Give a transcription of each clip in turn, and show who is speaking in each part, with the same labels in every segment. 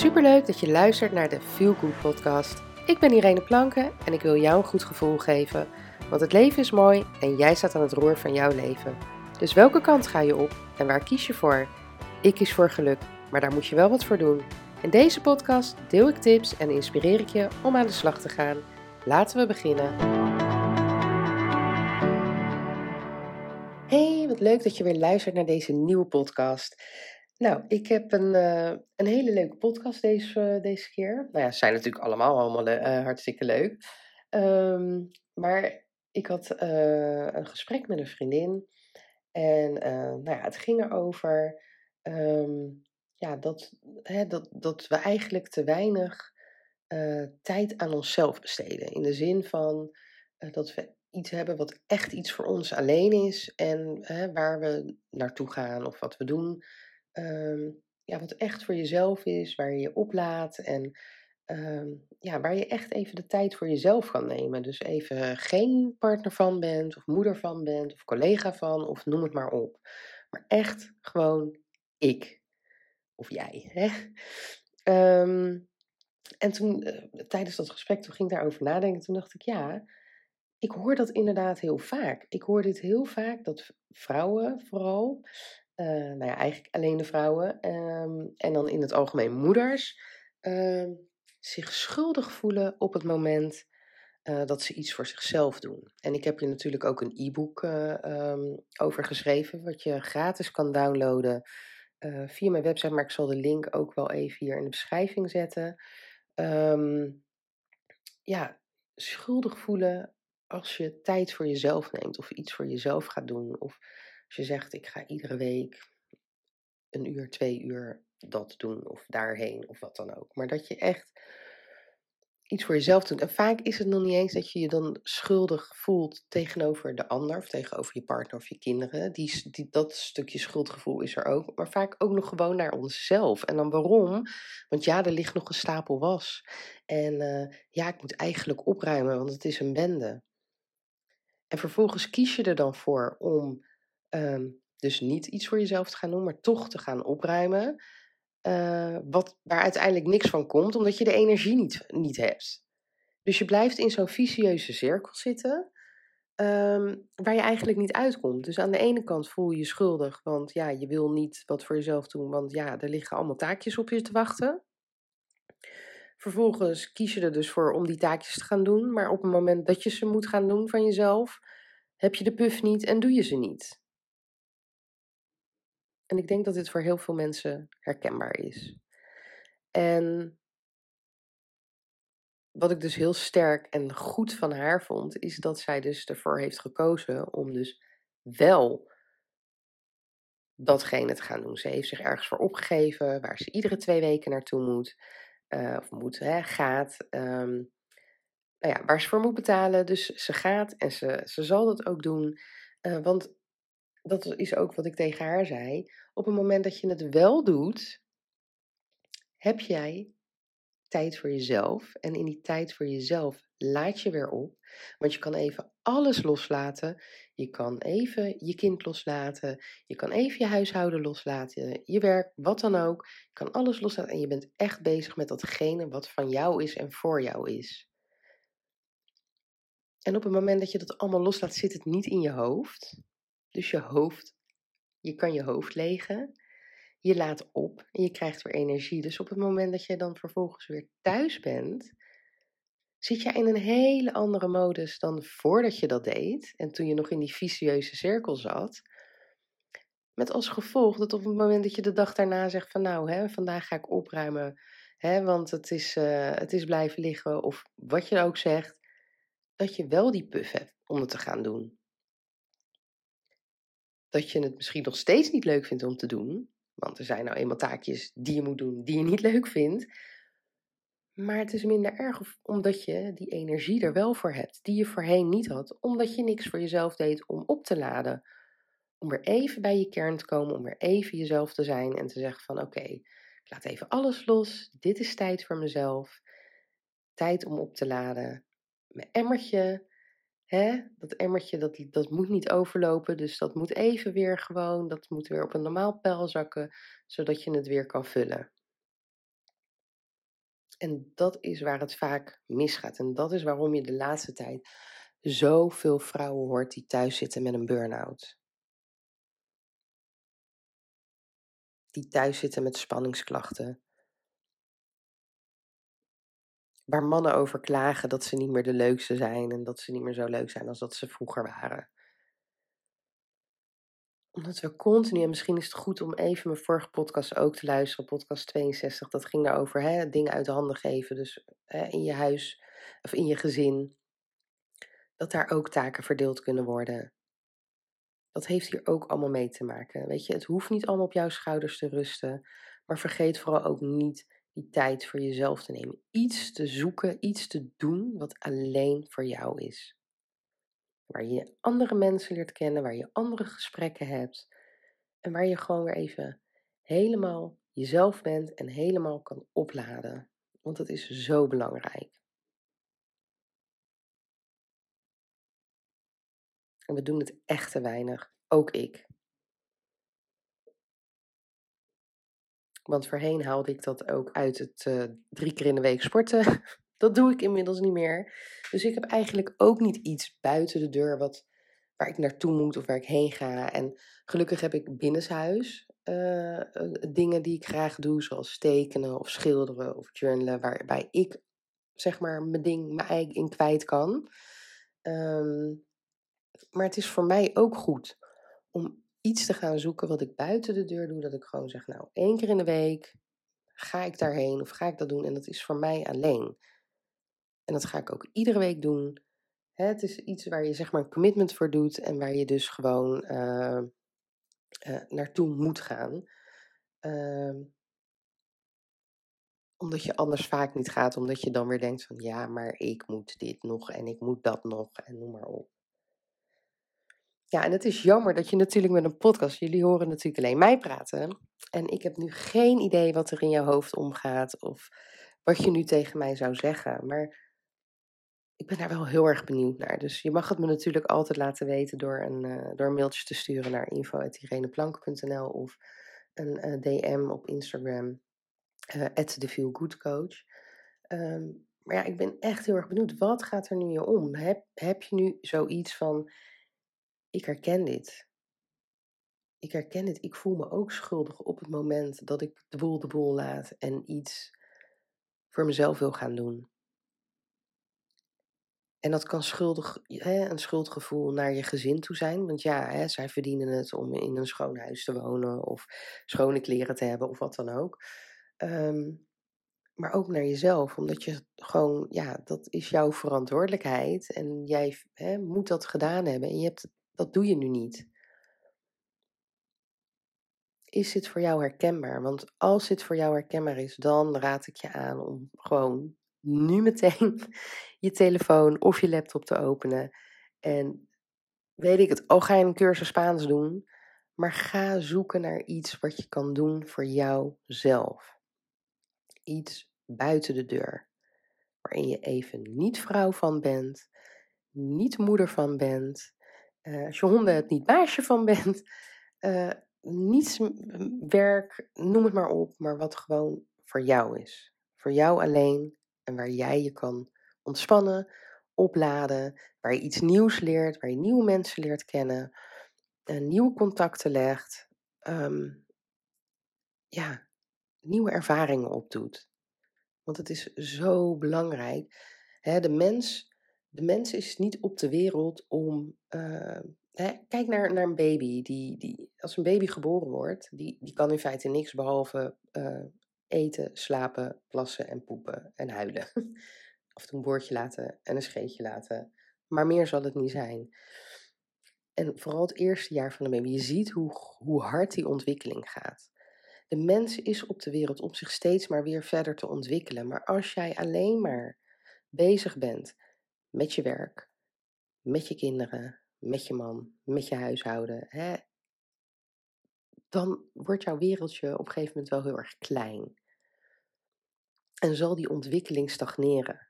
Speaker 1: Superleuk dat je luistert naar de Feel Good podcast. Ik ben Irene Planken en ik wil jou een goed gevoel geven. Want het leven is mooi en jij staat aan het roer van jouw leven. Dus welke kant ga je op en waar kies je voor? Ik kies voor geluk, maar daar moet je wel wat voor doen. In deze podcast deel ik tips en inspireer ik je om aan de slag te gaan. Laten we beginnen. Hey, wat leuk dat je weer luistert naar deze nieuwe podcast. Nou, ik heb een, uh, een hele leuke podcast deze, uh, deze keer. Nou ja, ze zijn natuurlijk allemaal allemaal uh, hartstikke leuk. Um, maar ik had een gesprek met een vriendin. En nou ja, het ging erover um, ja, dat, hè, dat, dat we eigenlijk te weinig tijd aan onszelf besteden. In de zin van dat we iets hebben wat echt iets voor ons alleen is. En waar we naartoe gaan of wat we doen um, ja, wat echt voor jezelf is, waar je je oplaat en um, ja, waar je echt even de tijd voor jezelf kan nemen. Dus even geen partner van bent, of moeder van bent, of collega van, of noem het maar op. Maar echt gewoon ik. Of jij. Hè? Um, en toen, uh, tijdens dat gesprek, toen ging ik daarover nadenken. Toen dacht ik, ja, ik hoor dat inderdaad heel vaak. Ik hoor dit heel vaak, dat vrouwen vooral, uh, nou ja, eigenlijk alleen de vrouwen um, en dan in het algemeen moeders, uh, zich schuldig voelen op het moment uh, dat ze iets voor zichzelf doen. En ik heb je natuurlijk ook een e-book um, over geschreven, wat je gratis kan downloaden via mijn website, maar ik zal de link ook wel even hier in de beschrijving zetten. Ja, schuldig voelen als je tijd voor jezelf neemt of iets voor jezelf gaat doen. Of als je zegt, ik ga iedere week een uur, twee uur dat doen of daarheen of wat dan ook. Maar dat je echt iets voor jezelf doet. En vaak is het nog niet eens dat je je dan schuldig voelt tegenover de ander of tegenover je partner of je kinderen. Die, die, dat stukje schuldgevoel is er ook. Maar vaak ook nog gewoon naar onszelf. En dan waarom? Want ja, er ligt nog een stapel was. En uh, ja, ik moet eigenlijk opruimen, want het is een bende. En vervolgens kies je er dan voor om um, dus niet iets voor jezelf te gaan doen, maar toch te gaan opruimen. Uh, wat, waar uiteindelijk niks van komt, omdat je de energie niet, niet hebt. Dus je blijft in zo'n vicieuze cirkel zitten, um, waar je eigenlijk niet uitkomt. Dus aan de ene kant voel je je schuldig, want ja, je wil niet wat voor jezelf doen, want ja, er liggen allemaal taakjes op je te wachten. Vervolgens kies je er dus voor om die taakjes te gaan doen, maar op het moment dat je ze moet gaan doen van jezelf, heb je de puff niet en doe je ze niet. En ik denk dat dit voor heel veel mensen herkenbaar is. En wat ik dus heel sterk en goed van haar vond, is dat zij dus ervoor heeft gekozen om dus wel datgene te gaan doen. Ze heeft zich ergens voor opgegeven, waar ze iedere twee weken naartoe moet, uh, of moet, hè, gaat. Um, nou ja, waar ze voor moet betalen. Dus ze gaat en ze, ze zal dat ook doen. Uh, want dat is ook wat ik tegen haar zei. Op het moment dat je het wel doet, heb jij tijd voor jezelf. En in die tijd voor jezelf laat je weer op. Want je kan even alles loslaten. Je kan even je kind loslaten. Je kan even je huishouden loslaten. Je werk, wat dan ook. Je kan alles loslaten. En je bent echt bezig met datgene wat van jou is en voor jou is. En op het moment dat je dat allemaal loslaat, zit het niet in je hoofd. Dus je hoofd, je kan je hoofd legen. Je laat op en je krijgt weer energie. Dus op het moment dat je dan vervolgens weer thuis bent, zit je in een hele andere modus dan voordat je dat deed. En toen je nog in die vicieuze cirkel zat. Met als gevolg dat op het moment dat je de dag daarna zegt van nou, hè, vandaag ga ik opruimen, hè, want het is, uh, het is blijven liggen of wat je ook zegt, dat je wel die puff hebt om het te gaan doen dat je het misschien nog steeds niet leuk vindt om te doen. Want er zijn nou eenmaal taakjes die je moet doen die je niet leuk vindt. Maar het is minder erg omdat je die energie er wel voor hebt, die je voorheen niet had, omdat je niks voor jezelf deed om op te laden. Om weer even bij je kern te komen, om weer even jezelf te zijn en te zeggen van oké, ik laat even alles los, dit is tijd voor mezelf. Tijd om op te laden. Mijn emmertje, hè, dat emmertje dat, dat moet niet overlopen. Dus dat moet even weer gewoon, dat moet weer op een normaal peil zakken, zodat je het weer kan vullen. En dat is waar het vaak misgaat. En dat is waarom je de laatste tijd zoveel vrouwen hoort die thuis zitten met een burn-out. Die thuis zitten met spanningsklachten. Waar mannen over klagen dat ze niet meer de leukste zijn en dat ze niet meer zo leuk zijn als dat ze vroeger waren omdat we continu, en misschien is het goed om even mijn vorige podcast ook te luisteren, podcast 62, dat ging daarover hè, dingen uit de handen geven. Dus hè, in je huis of in je gezin, dat daar ook taken verdeeld kunnen worden. Dat heeft hier ook allemaal mee te maken. Weet je, het hoeft niet allemaal op jouw schouders te rusten, maar vergeet vooral ook niet tijd voor jezelf te nemen. Iets te zoeken, iets te doen wat alleen voor jou is. Waar je andere mensen leert kennen, waar je andere gesprekken hebt. En waar je gewoon weer even helemaal jezelf bent en helemaal kan opladen. Want dat is zo belangrijk. En we doen het echt te weinig. Ook ik. Want voorheen haalde ik dat ook uit het uh, drie keer in de week sporten. Dat doe ik inmiddels niet meer. Dus ik heb eigenlijk ook niet iets buiten de deur wat, waar ik naartoe moet of waar ik heen ga. En gelukkig heb ik binnenshuis uh, dingen die ik graag doe, zoals tekenen of schilderen of journalen, waarbij ik zeg maar mijn ding, mijn eigen in kwijt kan. Um, maar het is voor mij ook goed om iets te gaan zoeken wat ik buiten de deur doe. Dat ik gewoon zeg, nou, één keer in de week ga ik daarheen of ga ik dat doen. En dat is voor mij alleen. En dat ga ik ook iedere week doen. het is iets waar je zeg maar een commitment voor doet en waar je dus gewoon uh, uh, naartoe moet gaan. Uh, omdat je anders vaak niet gaat, omdat je dan weer denkt van ja, maar ik moet dit nog en ik moet dat nog en noem maar op. Ja, en het is jammer dat je natuurlijk met een podcast, jullie horen natuurlijk alleen mij praten. En ik heb nu geen idee wat er in jouw hoofd omgaat of wat je nu tegen mij zou zeggen. Maar ik ben daar wel heel erg benieuwd naar. Dus je mag het me natuurlijk altijd laten weten door een, uh, door een mailtje te sturen naar info.ireneplank.nl of een eh, DM op Instagram, uh, @thefeelgoodcoach. Um, maar ja, ik ben echt heel erg benieuwd. Wat gaat er nu om? Heb, heb je nu zoiets van, ik herken dit. Ik herken dit. Ik voel me ook schuldig op het moment dat ik de boel de boel laat en iets voor mezelf wil gaan doen. En dat kan schuldig, hè, een schuldgevoel naar je gezin toe zijn. Want ja, hè, zij verdienen het om in een schoon huis te wonen of schone kleren te hebben of wat dan ook. Um, maar ook naar jezelf, omdat je gewoon, ja, dat is jouw verantwoordelijkheid. En jij hè, moet dat gedaan hebben en je hebt, dat doe je nu niet. Is dit voor jou herkenbaar? Want als dit voor jou herkenbaar is, dan raad ik je aan om gewoon nu meteen je telefoon of je laptop te openen. En weet ik het, al ga je een cursus Spaans doen, maar ga zoeken naar iets wat je kan doen voor jouzelf. Iets buiten de deur, waarin je even niet vrouw van bent, niet moeder van bent, uh, als je honden het niet baasje van bent, uh, niets werk, noem het maar op, maar wat gewoon voor jou is. Voor jou alleen en waar jij je kan ontspannen, opladen, waar je iets nieuws leert, waar je nieuwe mensen leert kennen, uh, nieuwe contacten legt, um, ja, nieuwe ervaringen opdoet. Want het is zo belangrijk. Hè, de, mens, de mens is niet op de wereld om. Uh, hè, kijk naar, naar een baby. Die, die, als een baby geboren wordt, die, die kan in feite niks behalve uh, eten, slapen, plassen en poepen en huilen. Toe een woordje laten en een scheetje laten. Maar meer zal het niet zijn. En vooral het eerste jaar van de baby. Je ziet hoe, hoe hard die ontwikkeling gaat. De mens is op de wereld om zich steeds maar weer verder te ontwikkelen. Maar als jij alleen maar bezig bent met je werk, met je kinderen, met je man, met je huishouden, hè, dan wordt jouw wereldje op een gegeven moment wel heel erg klein. En zal die ontwikkeling stagneren.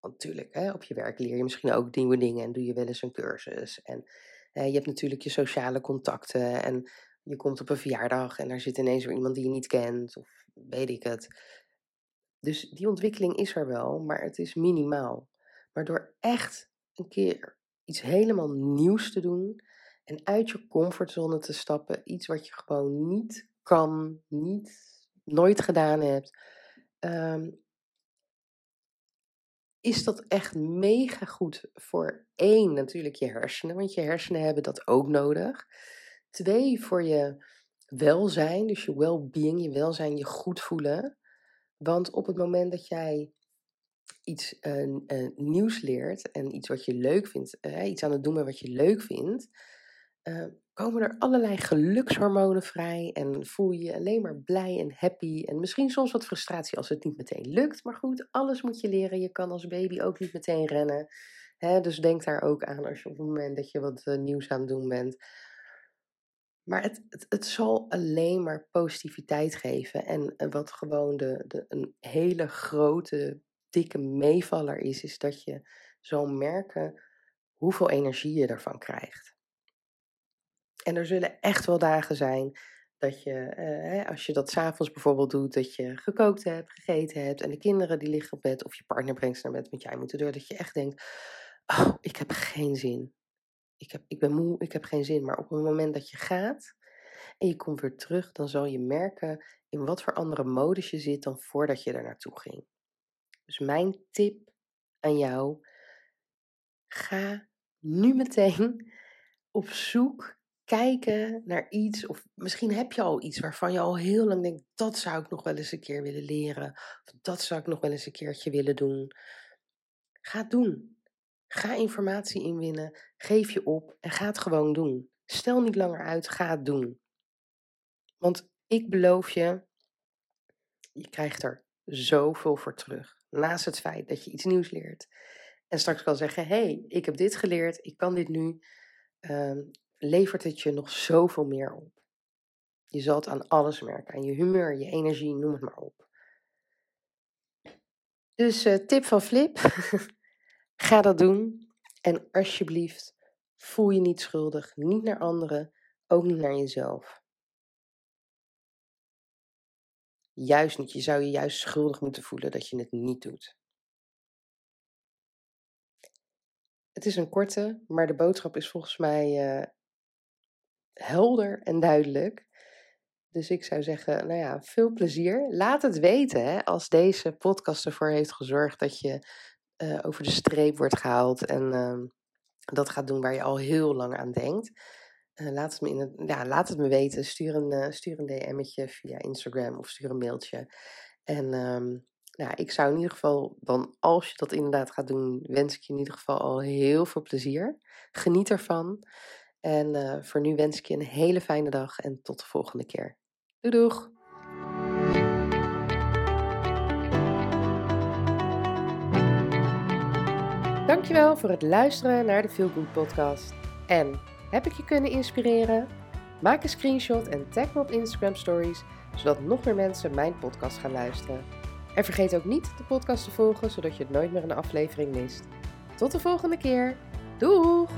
Speaker 1: Want natuurlijk, hè, op je werk leer je misschien ook nieuwe dingen en doe je wel eens een cursus. En je hebt natuurlijk je sociale contacten en je komt op een verjaardag en daar zit ineens weer iemand die je niet kent of weet ik het. Dus die ontwikkeling is er wel, maar het is minimaal. Maar door echt een keer iets helemaal nieuws te doen en uit je comfortzone te stappen, iets wat je gewoon niet kan, niet, nooit gedaan hebt, ehm, is dat echt mega goed voor één, natuurlijk je hersenen, want je hersenen hebben dat ook nodig. Twee, voor je welzijn, dus je well-being, je welzijn, je goed voelen. Want op het moment dat jij iets nieuws leert en iets wat je leuk vindt, iets aan het doen met wat je leuk vindt, uh, komen er allerlei gelukshormonen vrij en voel je je alleen maar blij en happy en misschien soms wat frustratie als het niet meteen lukt. Maar goed, alles moet je leren. Je kan als baby ook niet meteen rennen. Hè? Dus denk daar ook aan als je op het moment dat je wat nieuws aan het doen bent. Maar het, het, het, zal alleen maar positiviteit geven. En, wat gewoon de, de, een hele grote, dikke meevaller is, is dat je zal merken hoeveel energie je ervan krijgt. En er zullen echt wel dagen zijn dat je, eh, als je dat s'avonds bijvoorbeeld doet, dat je gekookt hebt, gegeten hebt en de kinderen die liggen op bed of je partner brengt ze naar bed, want jij moet erdoor, dat je echt denkt, oh, ik heb geen zin. Ik, heb, ik ben moe, ik heb geen zin. Maar op het moment dat je gaat en je komt weer terug, dan zal je merken in wat voor andere modus je zit dan voordat je er naartoe ging. Dus mijn tip aan jou, ga nu meteen op zoek kijken naar iets, of misschien heb je al iets waarvan je al heel lang denkt, dat zou ik nog wel eens een keer willen leren, of dat zou ik nog wel eens een keertje willen doen. Ga doen. Ga informatie inwinnen, geef je op en ga het gewoon doen. Stel niet langer uit, ga het doen. Want ik beloof je, je krijgt er zoveel voor terug. Naast het feit dat je iets nieuws leert. En straks kan zeggen, hé, hey, ik heb dit geleerd, ik kan dit nu. Ehm, levert het je nog zoveel meer op. Je zal het aan alles merken, aan je humeur, je energie, noem het maar op. Dus uh, tip van Flip, ga dat doen. En alsjeblieft, voel je niet schuldig, niet naar anderen, ook niet naar jezelf. Juist niet, je zou je juist schuldig moeten voelen dat je het niet doet. Het is een korte, maar de boodschap is volgens mij uh, helder en duidelijk. Dus ik zou zeggen, nou ja, veel plezier. Laat het weten hè, als deze podcast ervoor heeft gezorgd dat je uh, over de streep wordt gehaald en uh, dat gaat doen waar je al heel lang aan denkt. Uh, laat, het me in ja, laat het me weten. Stuur een, uh, stuur een DM'tje via Instagram of stuur een mailtje. En um, nou, ik zou in ieder geval, dan als je dat inderdaad gaat doen, wens ik je in ieder geval al heel veel plezier. Geniet ervan. En uh, voor nu wens ik je een hele fijne dag en tot de volgende keer. Doei doeg! Dankjewel voor het luisteren naar de Feel Good podcast. En heb ik je kunnen inspireren? Maak een screenshot en tag me op Instagram stories, zodat nog meer mensen mijn podcast gaan luisteren. En vergeet ook niet de podcast te volgen, zodat je het nooit meer een aflevering mist. Tot de volgende keer. Doeg!